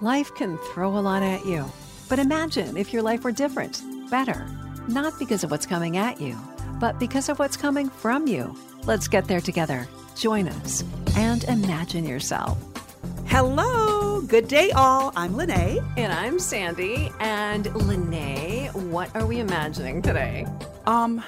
Life can throw a lot at you, but imagine if your life were different, better. Not because of what's coming at you, but because of what's coming from you. Let's get there together. Join us and imagine yourself. Hello, good day, all. I'm Lene. And I'm Sandy. And Lene, what are we imagining today? Um,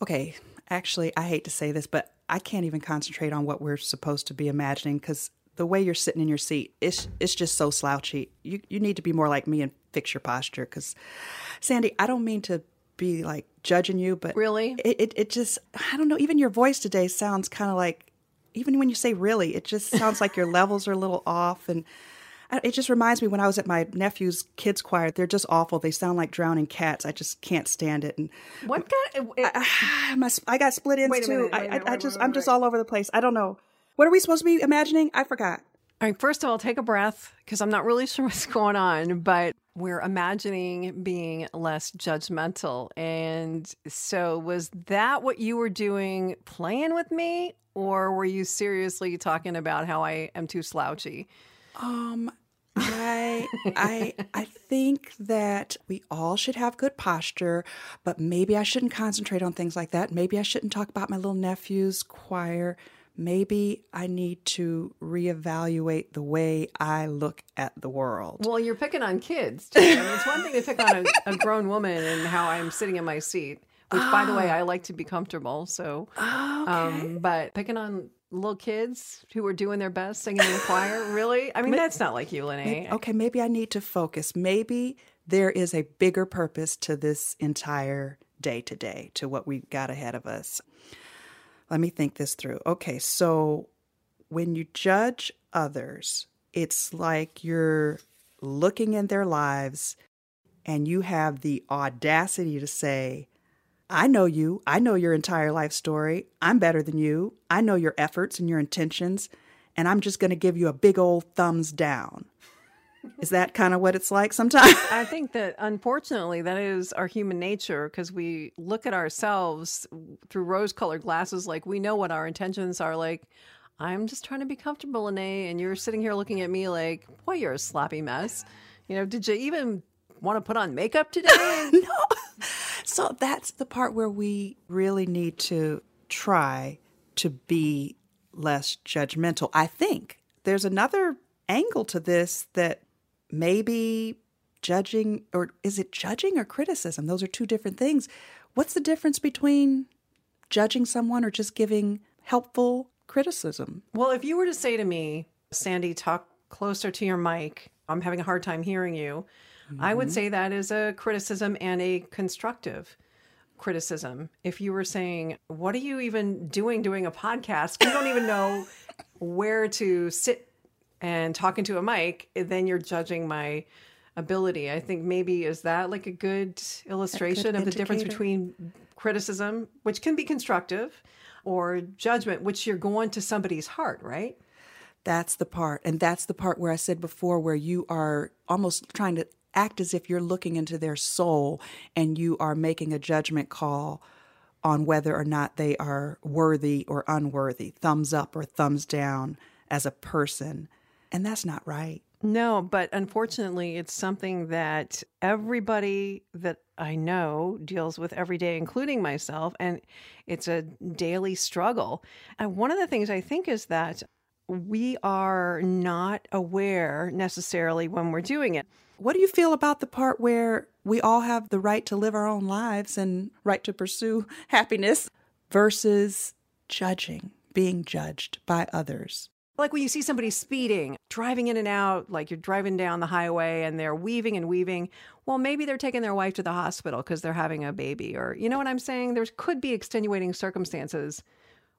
okay, actually, I hate to say this, but I can't even concentrate on what we're supposed to be imagining because the way you're sitting in your seat, it's it's just so slouchy. You you need to be more like me and fix your posture. Because, Sandy, I don't mean to be like judging you, but really, it it, it just I don't know. Even your voice today sounds kind of like. Even when you say really, it just sounds like your levels are a little off. And it just reminds me when I was at my nephew's kids choir, they're just awful. They sound like drowning cats. I just can't stand it. And what got? It, I, my, I got split ends too. I, I, I just, I'm just all over the place. I don't know. What are we supposed to be imagining? I forgot. All right, first of all, take a breath because I'm not really sure what's going on, but we're imagining being less judgmental. And so, was that what you were doing playing with me, or were you seriously talking about how I am too slouchy? Um, I I I think that we all should have good posture, but maybe I shouldn't concentrate on things like that. Maybe I shouldn't talk about my little nephew's choir maybe I need to reevaluate the way I look at the world. Well, you're picking on kids. I mean, it's one thing to pick on a, a, grown woman and how I'm sitting in my seat, which, oh. by the way, I like to be comfortable. So, oh, okay. um, but picking on little kids who are doing their best singing in the choir, really? I mean, that's not like you, Lene. Okay, maybe I need to focus. Maybe there is a bigger purpose to this entire day today, to what we've got ahead of us. Let me think this through. Okay, so when you judge others, it's like you're looking in their lives and you have the audacity to say, I know you. I know your entire life story. I'm better than you. I know your efforts and your intentions. And I'm just going to give you a big old thumbs down. Is that kind of what it's like sometimes? I think that unfortunately that is our human nature because we look at ourselves through rose colored glasses like we know what our intentions are like I'm just trying to be comfortable in A and you're sitting here looking at me like, boy, you're a sloppy mess. You know, did you even want to put on makeup today? no. So that's the part where we really need to try to be less judgmental. I think there's another angle to this that maybe judging, or is it judging or criticism? Those are two different things. What's the difference between judging someone or just giving helpful criticism? Well, if you were to say to me, Sandy, talk closer to your mic, I'm having a hard time hearing you, mm-hmm. I would mm-hmm. say that is a criticism and a constructive criticism. If you were saying, What are you even doing doing a podcast? You don't even know where to sit and talking to a mic, eh, then you're judging my ability. I think maybe is that like a good illustration a good of the difference between criticism, which can be constructive, or judgment, which you're going to somebody's heart, right? That's the part. And that's the part where I said before, where you are almost trying to act as if you're looking into their soul and you are making a judgment call on whether or not they are worthy or unworthy, thumbs up or thumbs down as a person. And that's not right. No, but unfortunately, it's something that everybody that I know deals with every day, including myself. And it's a daily struggle. And one of the things I think is that we are not aware necessarily when we're doing it. What do you feel about the part where we all have the right to live our own lives and right to pursue happiness versus judging, being judged by others? Like when you see somebody speeding, driving in and out, like you're driving down the highway and they're weaving and weaving. Well, maybe they're taking their wife to the hospital because they're having a baby, or you know what I'm saying? There could be extenuating circumstances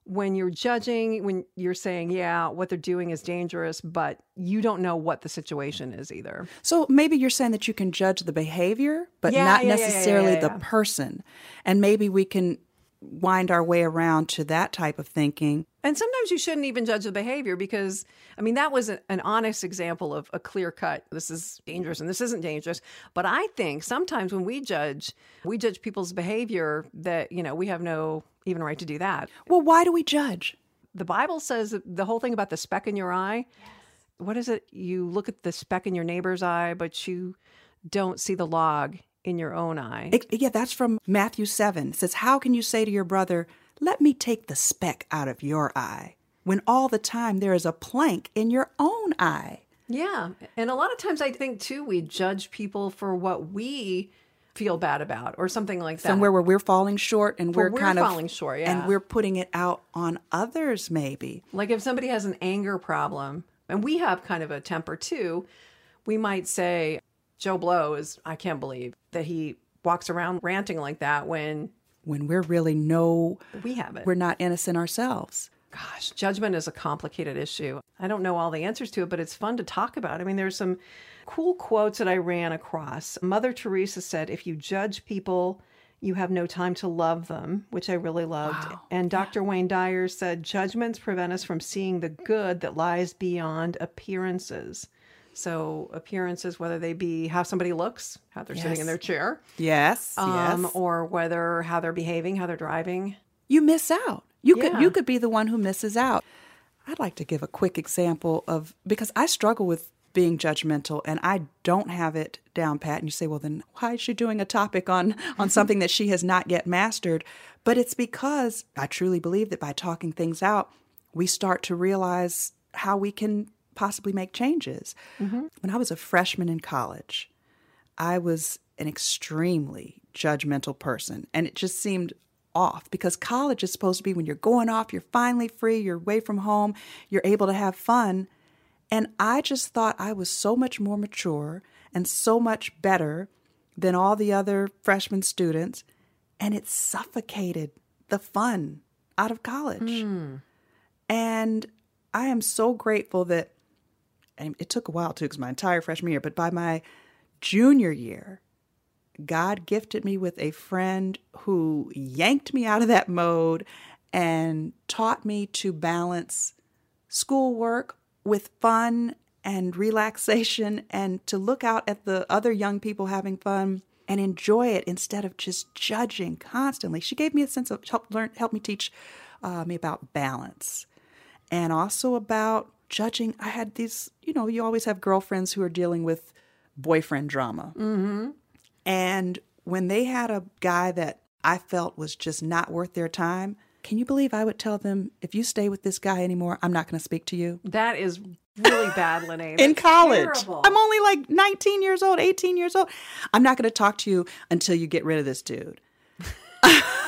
when you're judging, when you're saying, yeah, what they're doing is dangerous, but you don't know what the situation is either. So maybe you're saying that you can judge the behavior, but yeah, not yeah, necessarily yeah, the person. And maybe we can wind our way around to that type of thinking. And sometimes you shouldn't even judge the behavior because, I mean, that was an honest example of a clear cut. This is dangerous and this isn't dangerous. But I think sometimes when we judge, we judge people's behavior that, you know, we have no even right to do that. Well, why do we judge? The Bible says the whole thing about the speck in your eye what is it? You look at the speck in your neighbor's eye, but you don't see the log in your own eye. It- yeah, that's from Matthew 7. It says, How can you say to your brother, Let me take the speck out of your eye, when all the time there is a plank in your own eye? Yeah. And a lot of times I think too, we judge people for what we feel bad about or something like that. Somewhere where we're falling short and we're we're kind of falling short, yeah. and we're putting it out on others, maybe. Like if somebody has an anger problem, and we have kind of a temper too, we might say, Joe Blow is, I can't believe that he walks around ranting like that when When we're really no, we have it. we're not innocent ourselves. Gosh, judgment is a complicated issue. I don't know all the answers to it, but it's fun to talk about. I mean, there's some cool quotes that I ran across. Mother Teresa said, If you judge people, you have no time to love them, which I really loved. And Dr. Wayne Dyer said, Judgments prevent us from seeing the good that lies beyond appearances. So, appearances, whether they be how somebody looks, how they're sitting in their chair, Yes, um, yes. or whether how they're behaving, how they're driving. you miss out. You could you could be the one who misses out. I'd like to give a quick example of because I struggle with being judgmental and I don't have it down pat and you say well then why is she doing a topic on on something that she has not yet mastered but it's because I truly believe that by talking things out we start to realize how we can possibly make changes. Mm-hmm. When I was a freshman in college, I was an extremely judgmental person, and it just seemed off because college is supposed to be when you're going off, you're finally free, you're away from home, you're able to have fun. And I just thought I was so much more mature and so much better than all the other freshman students, and it suffocated the fun out of college. Hmm. And I am so grateful that and it took a while too because my entire freshman year, but by my junior year, God gifted me with a friend who yanked me out of that mode and taught me to balance schoolwork with fun and relaxation and to look out at the other young people having fun and enjoy it instead of just judging constantly. She gave me a sense of help learn help me teach uh, me about balance and also about judging. I had these, you know, you always have girlfriends who are dealing with boyfriend drama. Mm-hmm. And when they had a guy that I felt was just not worth their time, can you believe I would tell them, if you stay with this guy anymore, I'm not going to speak to you? That is really bad, Lene. In college. terrible. I'm only like 19 years old, 18 years old. I'm not going to talk to you until you get rid of this dude.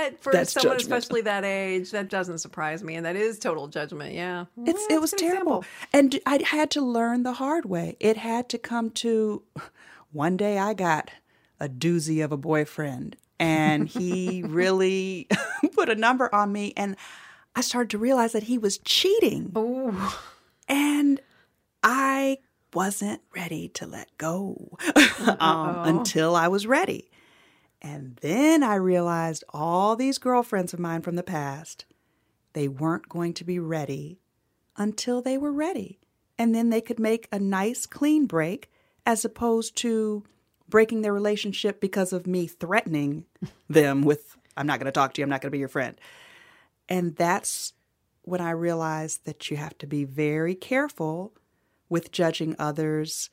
But for That's someone, judgmental. especially that age, that doesn't surprise me, and that is total judgment. Yeah, It's it was terrible. example. And I had to learn the hard way. It had to come to one day I got a doozy of a boyfriend and he really put a number on me and I started to realize that he was cheating. Ooh. And I wasn't ready to let go um, until I was ready. And then I realized all these girlfriends of mine from the past, they weren't going to be ready until they were ready. And then they could make a nice, clean break as opposed to breaking their relationship because of me threatening them with, I'm not going to talk to you, I'm not going to be your friend. And that's when I realized that you have to be very careful with judging others,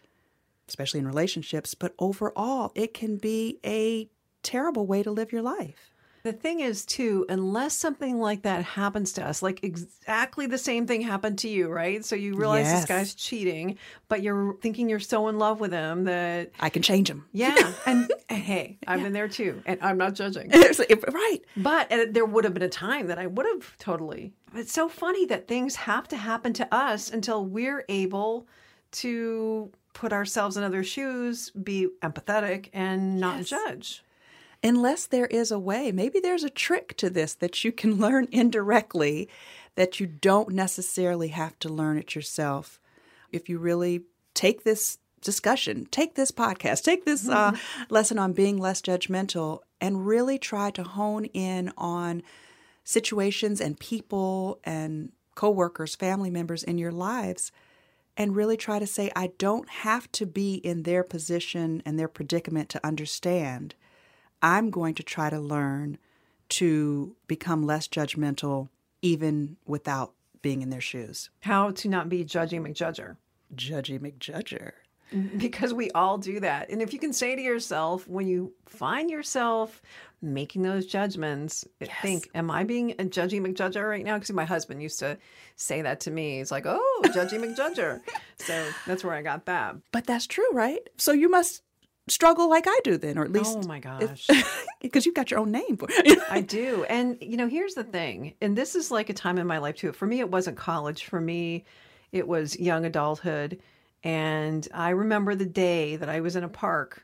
especially in relationships. But overall, it can be a terrible way to live your life. The thing is, too, unless something like that happens to us, like exactly the same thing happened to you, right? So you realize this guy's cheating, but you're thinking you're so in love with him that, I can change him. yeah. And hey, I've been there too, and I'm not judging. right. But uh, there would have been a time that I would have totally. It's so funny that things have to happen to us until we're able to put ourselves in other shoes, be empathetic, and not judge. Unless there is a way, maybe there's a trick to this that you can learn indirectly that you don't necessarily have to learn it yourself. If you really take this discussion, take this podcast, take this uh, lesson on being less judgmental, and really try to hone in on situations and people and coworkers, family members in your lives and really try to say, I don't have to be in their position and their predicament to understand. I'm going to try to learn to become less judgmental, even without being in their shoes. How to not be judgy McJudger. Judgy McJudger. Because we all do that. And if you can say to yourself, when you find yourself making those judgments, think, Am I being a judgy McJudger right now? Because my husband used to say that to me. He's like, Oh, judgy McJudger. So that's where I got that. But that's true, right? So you must struggle like I do then, or at least. Oh my gosh. Because you've got your own name for it. I do. And, you know, here's the thing, and this is like a time in my life too. For me, it wasn't college. For me, it was young adulthood. And I remember the day that I was in a park.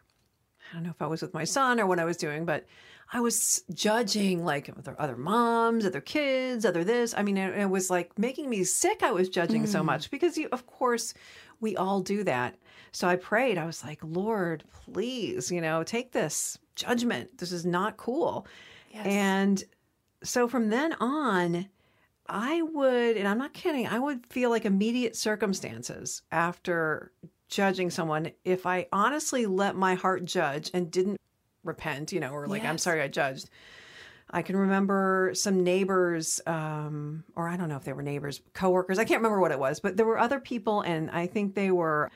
I don't know if I was with my son or what I was doing, but I was judging like other, other moms, other kids, other this. I mean, it, it was like making me sick. I was judging so mm. much because, you, of course, we all do that. So I prayed. I was like, Lord, please, you know, take this judgment. This is not cool. And so from then on, I would, and I'm not kidding, I would feel like immediate circumstances after judging someone if I honestly let my heart judge and didn't repent, you know, or like, I'm sorry I judged. I can remember some neighbors, um, or I don't know if they were neighbors, coworkers. I can't remember what it was, but there were other people, and I think they were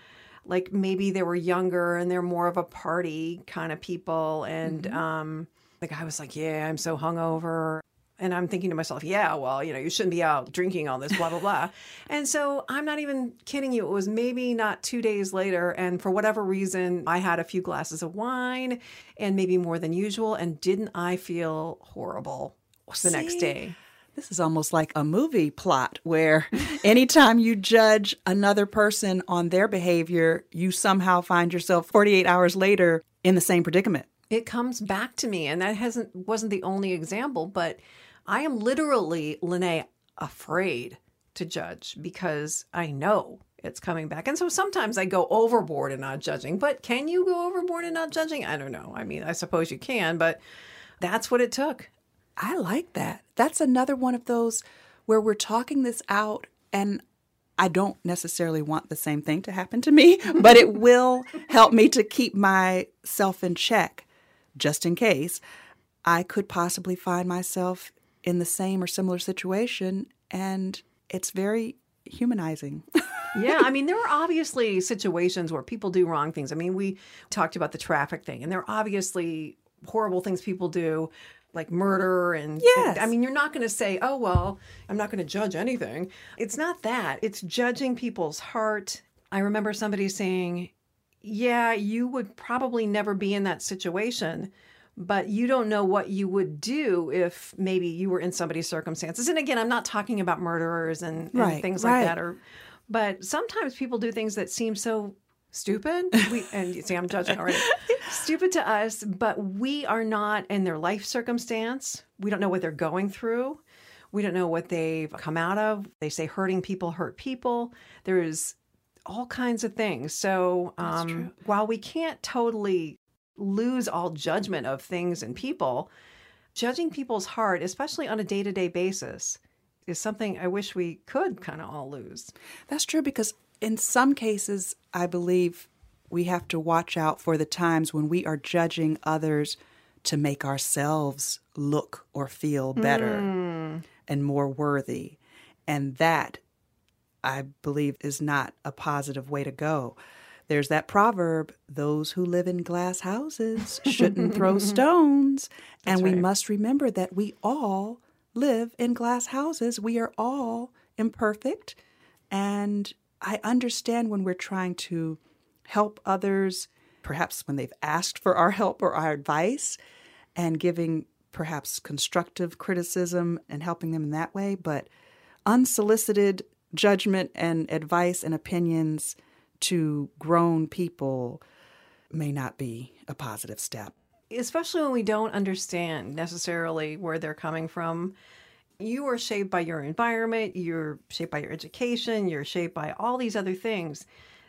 like maybe they were younger and they're more of a party kind of people. And um, the guy was like, "Yeah, I'm so hungover." And I'm thinking to myself, yeah, well, you know, you shouldn't be out drinking all this, blah, blah, blah. and so I'm not even kidding you. It was maybe not two days later. And for whatever reason, I had a few glasses of wine and maybe more than usual. And didn't I feel horrible the next day? This is almost like a movie plot where anytime you judge another person on their behavior, you somehow find yourself 48 hours later in the same predicament. it comes back to me and that hasn't wasn't the only example but i am literally lene afraid to judge because i know it's coming back. And so sometimes i go overboard in not judging but can you go overboard in not judging? I don't know. I mean i suppose you can but that's what it took. I like that. That's another one of those where we're talking this out and I don't necessarily want the same thing to happen to me, but it will help me to keep myself in check just in case I could possibly find myself in the same or similar situation and it's very humanizing. yeah, I mean, there are obviously situations where people do wrong things. I mean, we talked about the traffic thing, and there are obviously horrible things people do, like murder. And Yes. I mean, you're not going to say, oh, well, I'm not going to judge anything. It's not that, it's judging people's heart. I remember somebody saying, yeah, you would probably never be in that situation. But you don't know what you would do if maybe you were in somebody's circumstances. And again, I'm not talking about murderers and, and Right, things right. like that, or but sometimes people do things that seem so stupid. We, and you see, I'm judging already. stupid to us, but we are not in their life circumstance. We don't know what they're going through. We don't know what they've come out of. They say hurting people hurt people. There's all kinds of things. So um, while we can't totally lose all judgment of things and people, judging people's heart, especially on a day to day basis, is something I wish we could kind of all lose. That's true because in some cases, I believe we have to watch out for the times when we are judging others to make ourselves look or feel better hmm. and more worthy. And that, I believe, is not a positive way to go. There's that proverb those who live in glass houses shouldn't throw stones. and we right. must remember that we all live in glass houses. We are all imperfect. And I understand when we're trying to help others, perhaps when they've asked for our help or our advice, and giving perhaps constructive criticism and helping them in that way. But unsolicited judgment and advice and opinions to grown people may not be a positive step. especially when we don't understand necessarily where they're coming from. You are shaped by your environment, you're shaped by your education, you're shaped by all these other things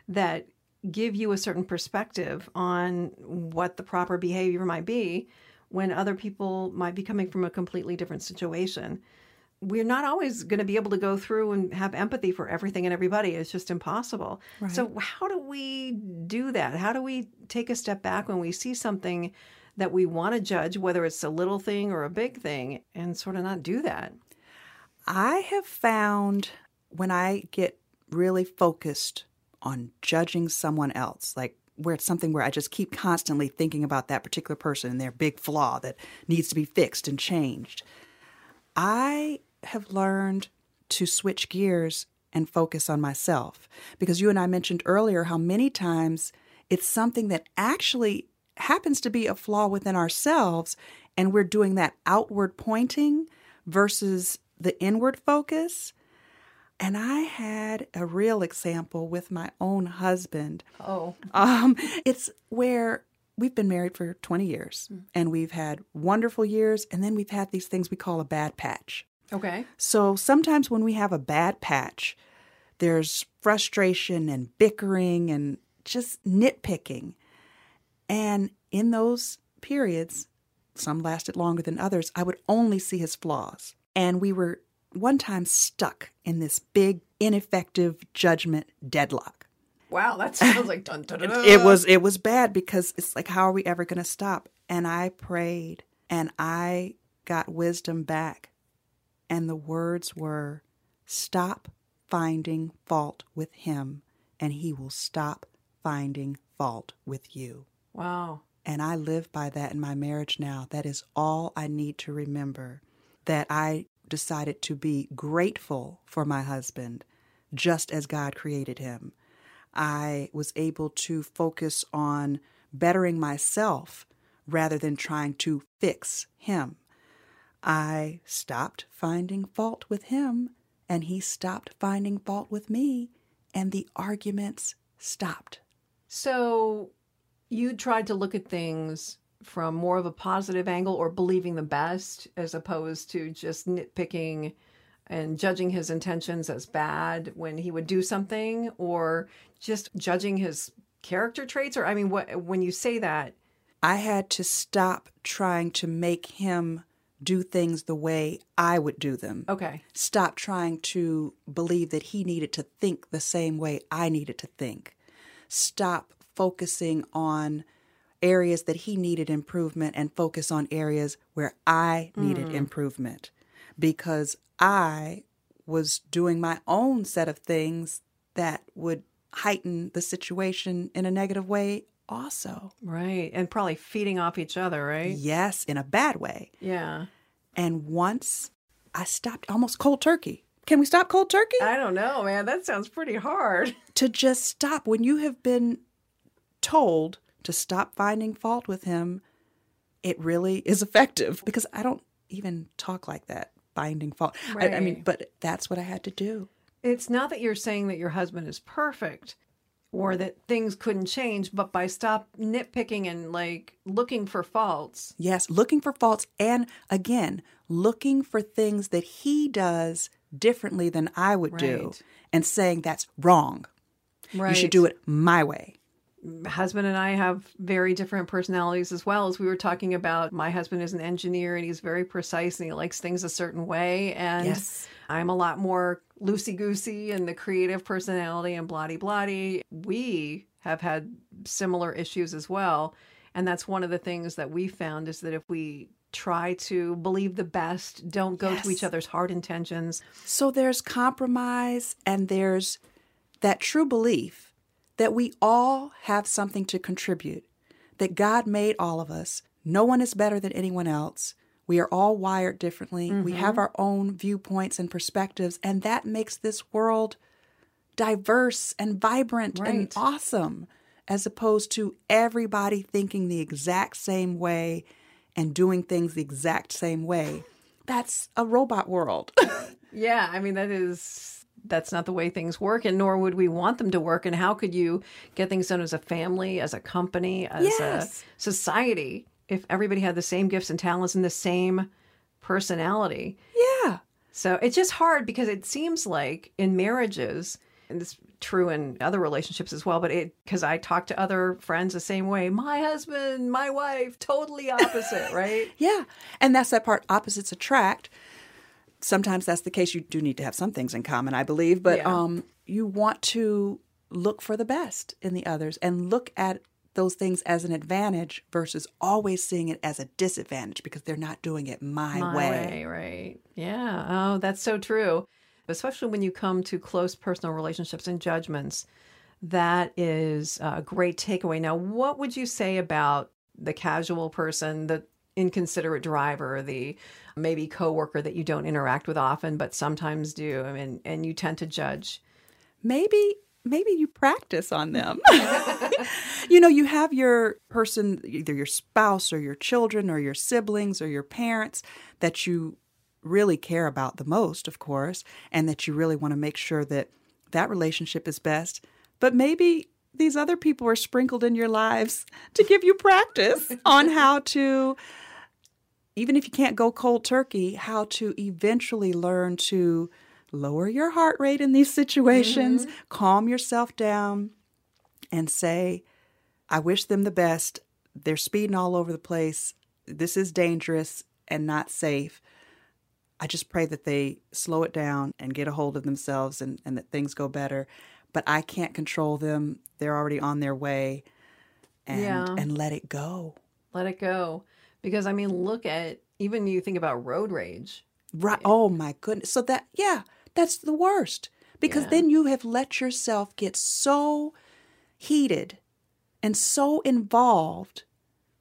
that give you a certain perspective on what the proper behavior might be when other people might be coming from a completely different situation. We're not always going to be able to go through and have empathy for everything and everybody. It's just impossible. So, how do we do that? How do we take a step back when we see something that we want to judge, whether it's a little thing or a big thing, and sort of not do that? I have found when I get really focused on judging someone else, like where it's something where I just keep constantly thinking about that particular person and their big flaw that needs to be fixed and changed, I have learned to switch gears and focus on myself. Because you and I mentioned earlier how many times it's something that actually happens to be a flaw within ourselves, and we're doing that outward pointing versus the inward focus. And I had a real example with my own husband. Oh. Um, it's where we've been married for 20 years and we've had wonderful years, and then we've had these things we call a bad patch. Okay. So sometimes when we have a bad patch, there's frustration and bickering and just nitpicking. And in those periods, some lasted longer than others, I would only see his flaws. And we were one time stuck in this big, ineffective judgment deadlock. Wow, that sounds like dun dun dun. It was it was bad because it's like how are we ever going to stop? And I prayed and I got wisdom back. And the words were stop finding fault with him and he will stop finding fault with you. Wow. And I live by that in my marriage now. That is all I need to remember. That I decided to be grateful for my husband just as God created him. I was able to focus on bettering myself rather than trying to fix him. I stopped finding fault with him, and he stopped finding fault with me, and the arguments stopped. So you tried to look at things from more of a positive angle or believing the best as opposed to just nitpicking and judging his intentions as bad when he would do something or just judging his character traits or I mean what when you say that I had to stop trying to make him do things the way I would do them. okay Stop trying to believe that he needed to think the same way I needed to think. Stop focusing on areas that he needed improvement and focus on areas where I needed mm. improvement because I was doing my own set of things that would heighten the situation in a negative way also. right and probably feeding off each other right Yes, in a bad way. yeah And once I stopped almost cold turkey. Can we stop cold turkey? I don't know man that sounds pretty hard to just stop when you have been told to stop finding fault with him, it really is effective because I don't even talk like that, finding fault. I, I mean, but that's what I had to do. it's not that you're saying that your husband is perfect or that things couldn't change, but by stop nitpicking and like looking for faults. Yes, looking for faults and again, looking for things that he does differently than I would do and saying that's wrong. Right. You should do it my way. husband and I have very different personalities as well. As we were talking about, my husband is an engineer and he's very precise and he likes things a certain way. And Yes. I'm a lot more loosey goosey and the creative personality and bloody bloody. We have had similar issues as well. And that's one of the things that we found is that if we try to believe the best, don't go to each other's hard intentions. So there's compromise and there's that true belief that we all have something to contribute, that God made all of us. No one is better than anyone else. We are all wired differently. We have mm-hmm. our own viewpoints and perspectives, and that makes this world diverse and vibrant and awesome, as opposed to everybody thinking the exact same way and doing things the exact same way. That's a robot world. Yeah, I mean that is that's not the way things work and nor would we want them to work and how could you get things done as a family, as a company, as Yes. a society if everybody had the same gifts and talents and the same personality? yeah. So it's just hard because it seems like in marriages, and it's true in other relationships as well, but it because I talk to other friends the same way. My husband, my wife, totally opposite, right? Yeah. And that's that part opposites attract. Sometimes that's the case. You do need to have some things in common, I believe, but Yeah. um, you want to look for the best in the others and look at those things as an advantage versus always seeing it as a disadvantage because they're not doing it my, My way. way, right? Yeah. Oh, that's so true. Especially when you come to close personal relationships and judgments, that is a great takeaway. Now, what would you say about the casual person, the inconsiderate driver, the maybe coworker that you don't interact with often but sometimes do, I mean, and you tend to judge? maybe maybe you practice on them. you know, you have your person, either your spouse or your children or your siblings or your parents that you really care about the most, of course, and that you really want to make sure that that relationship is best. But maybe these other people are sprinkled in your lives to give you practice on how to even if you can't go cold turkey, how to eventually learn to lower your heart rate in these situations, mm-hmm. calm yourself down, and say, I wish them the best. They're speeding all over the place. This is dangerous and not safe. I just pray that they slow it down and get a hold of themselves and, and that things go better. But I can't control them. They're already on their way. And, Yeah. and let it go. Let it go. Because, I mean, look at even you think about road rage. Right. Oh my goodness. So that yeah, that's the worst. Because Yeah. then you have let yourself get so heated and so involved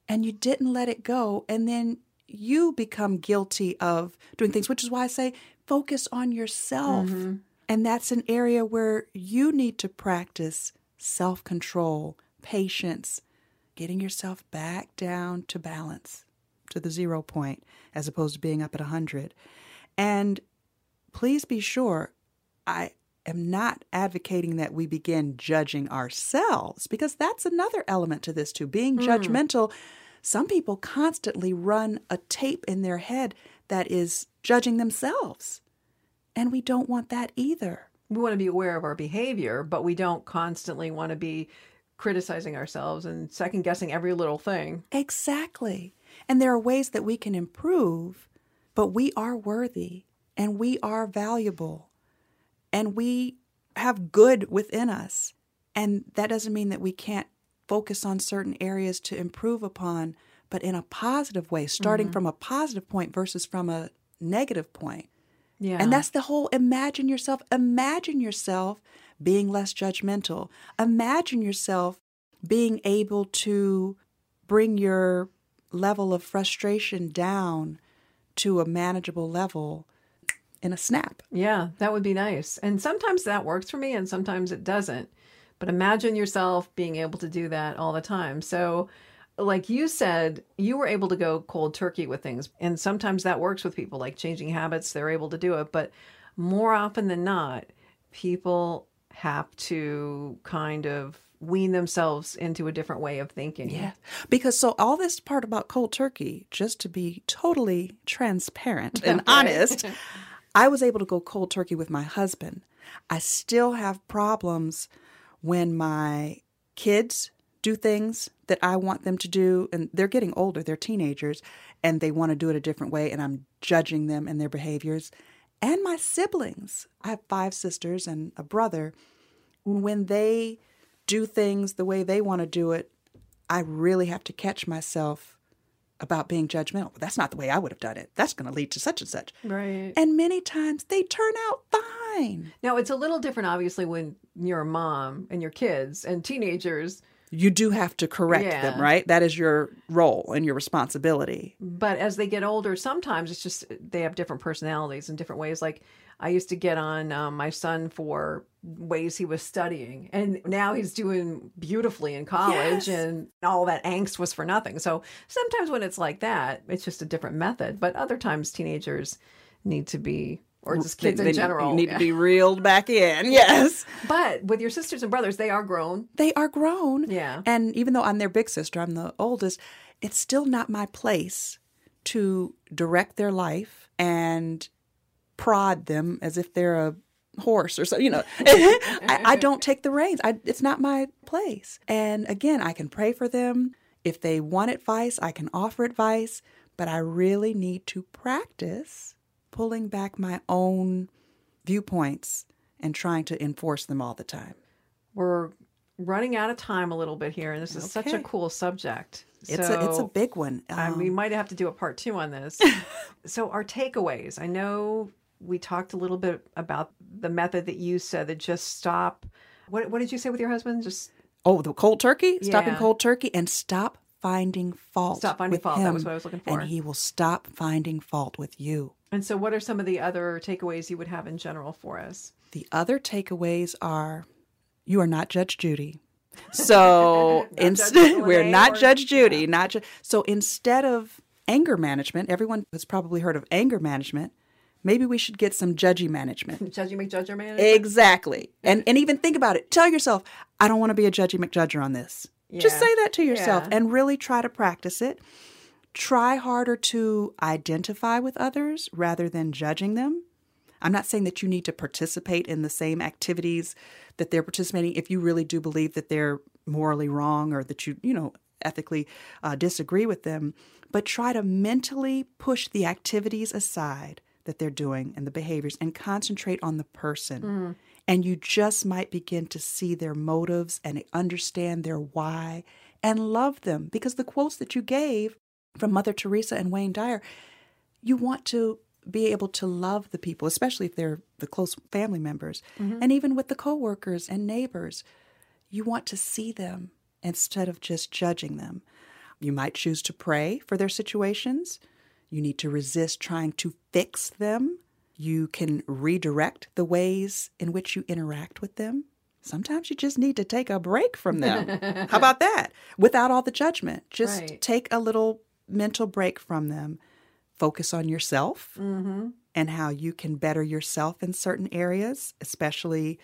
and you didn't let it go and then you become guilty of doing things, which is why I say focus on yourself. Mm-hmm. And that's an area where you need to practice self-control, patience, getting yourself back down to balance, to the zero point, as opposed to being up at a 100. And please be sure, I am not advocating that we begin judging ourselves because that's another element to this too. Being hmm. judgmental, some people constantly run a tape in their head that is judging themselves. And we don't want that either. we want to be aware of our behavior, but we don't constantly want to be criticizing ourselves and second guessing every little thing. Exactly. And there are ways that we can improve, but we are worthy and we are valuable and we have good within us. And that doesn't mean that we can't focus on certain areas to improve upon, but in a positive way, starting mm-hmm. from a positive point versus from a negative point. Yeah. And that's the whole imagine yourself, imagine yourself being less judgmental. Imagine yourself being able to bring your level of frustration down to a manageable level in a snap. yeah, that would be nice. And sometimes that works for me and sometimes it doesn't. But imagine yourself being able to do that all the time. So, like you said, you were able to go cold turkey with things. And sometimes that works with people, like changing habits, they're able to do it. But more often than not, people have to kind of wean themselves into a different way of thinking. Yeah. Because so all this part about cold turkey, just to be totally transparent and honest, I was able to go cold turkey with my husband. I still have problems when my kids do things that I want them to do and they're getting older, they're teenagers and they want to do it a different way and I'm judging them and their behaviors. And my siblings. I have five sisters and a brother. When they do things the way they want to do it, I really have to catch myself about being judgmental. That's not the way I would have done it. That's going to lead to such and such. Right. And many times they turn out fine. Now, it's a little different, obviously, when you're a mom and your kids and teenagers. You do have to correct them, right? That is your role and your responsibility. But as they get older, sometimes it's just they have different personalities and different ways. Like I used to get on um, my son for ways he was studying, and now he's doing beautifully in college, Yes. and all that angst was for nothing. So sometimes when it's like that, it's just a different method. But other times, teenagers need to be, or just kids They- in general. need to be reeled back in. Yes. But with your sisters and brothers, they are grown. They are grown. Yeah. And even though I'm their big sister, I'm the oldest, it's still not my place to direct their life and prod them as if they're a horse or so you know I, I don't take the reins I, it's not my place and again i can pray for them if they want advice i can offer advice but i really need to practice pulling back my own viewpoints and trying to enforce them all the time We're running out of time a little bit here, and this is such a cool subject. It's a it's a big one. uh, we Um, might have to do a part two on this. so, our takeaways. I know we talked a little bit about the method that you said that just stop. What, what did you say with your husband? Just oh, the cold turkey. Stopping Yeah. cold turkey and stop finding fault. Stop finding fault. That was what I was looking for. And he will stop finding fault with you. and so, what are some of the other takeaways you would have in general for us? The other takeaways are you are not Judge Judy. So instead, we're not or- Judge Judy, not ju- so instead of anger management, everyone has probably heard of anger management. Maybe we should get some judgy management. Judgy McJudger man. exactly. And and even think about it. Tell yourself, I don't want to be a judgy McJudger on this. Just say that to yourself Yeah. and really try to practice it. Try harder to identify with others rather than judging them. I'm not saying that you need to participate in the same activities that they're participating if you really do believe that they're morally wrong or that you, you know, ethically uh, disagree with them, but try to mentally push the activities aside that they're doing and the behaviors and concentrate on the person. Mm. And you just might begin to see their motives and understand their why and love them because the quotes that you gave from Mother Teresa and Wayne Dyer, you want to be able to love the people, especially if they're the close family members, mm-hmm. and even with the coworkers and neighbors. You want to see them instead of just judging them. You might choose to pray for their situations. You need to resist trying to fix them. You can redirect the ways in which you interact with them. Sometimes you just need to take a break from them. How about that? Without all the judgment. Just Right. take a little mental break from them. Focus on yourself mm-hmm. and how you can better yourself in certain areas, especially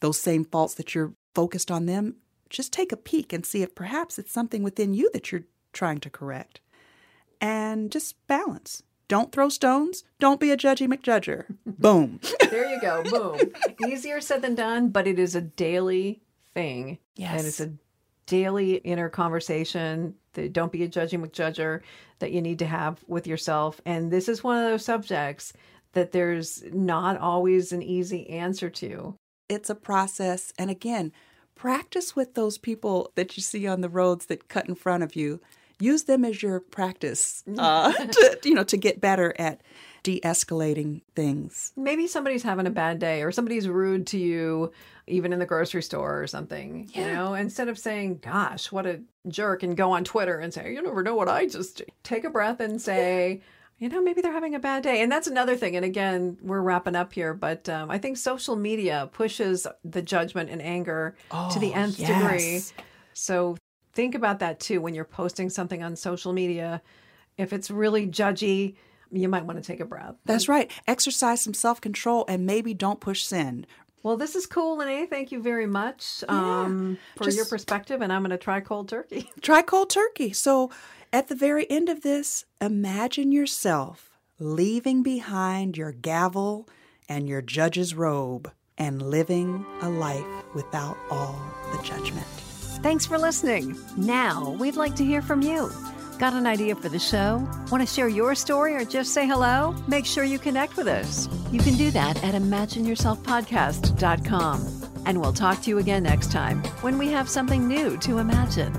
those same faults that you're focused on them. Just take a peek and see if perhaps it's something within you that you're trying to correct. And just balance. Don't throw stones. Don't be a judgy McJudger. Boom. There you go. Boom. Easier said than done, but it is a daily thing. Yes. And it's a daily inner conversation that don't be a judgy McJudger that you need to have with yourself. And this is one of those subjects that there's not always an easy answer to. it's a process. And again, practice with those people that you see on the roads that cut in front of you. Use them as your practice, uh, to, you know, to get better at de-escalating things. Maybe somebody's having a bad day or somebody's rude to you, even in the grocery store or something. You know, instead of saying, gosh, what a jerk, and go on Twitter and say, you never know what I just did." take a breath and say, you know, maybe they're having a bad day. And that's another thing. And again, we're wrapping up here, but um, I think social media pushes the judgment and anger to the Oh, nth degree. So think about that too when you're posting something on social media. If it's really judgy, you might want to take a breath. That's right. Exercise some self-control and maybe don't push send. Well, this is cool, Lene. Thank you very much um, for your perspective, and I'm going to try cold turkey. Try cold turkey. So, at the very end of this, imagine yourself leaving behind your gavel and your judge's robe and living a life without all the judgment. Thanks for listening. Now, we'd like to hear from you. Got an idea for the show? Want to share your story or just say hello? Make sure you connect with us. You can do that at imagineyourselfpodcast.com. And we'll talk to you again next time when we have something new to imagine.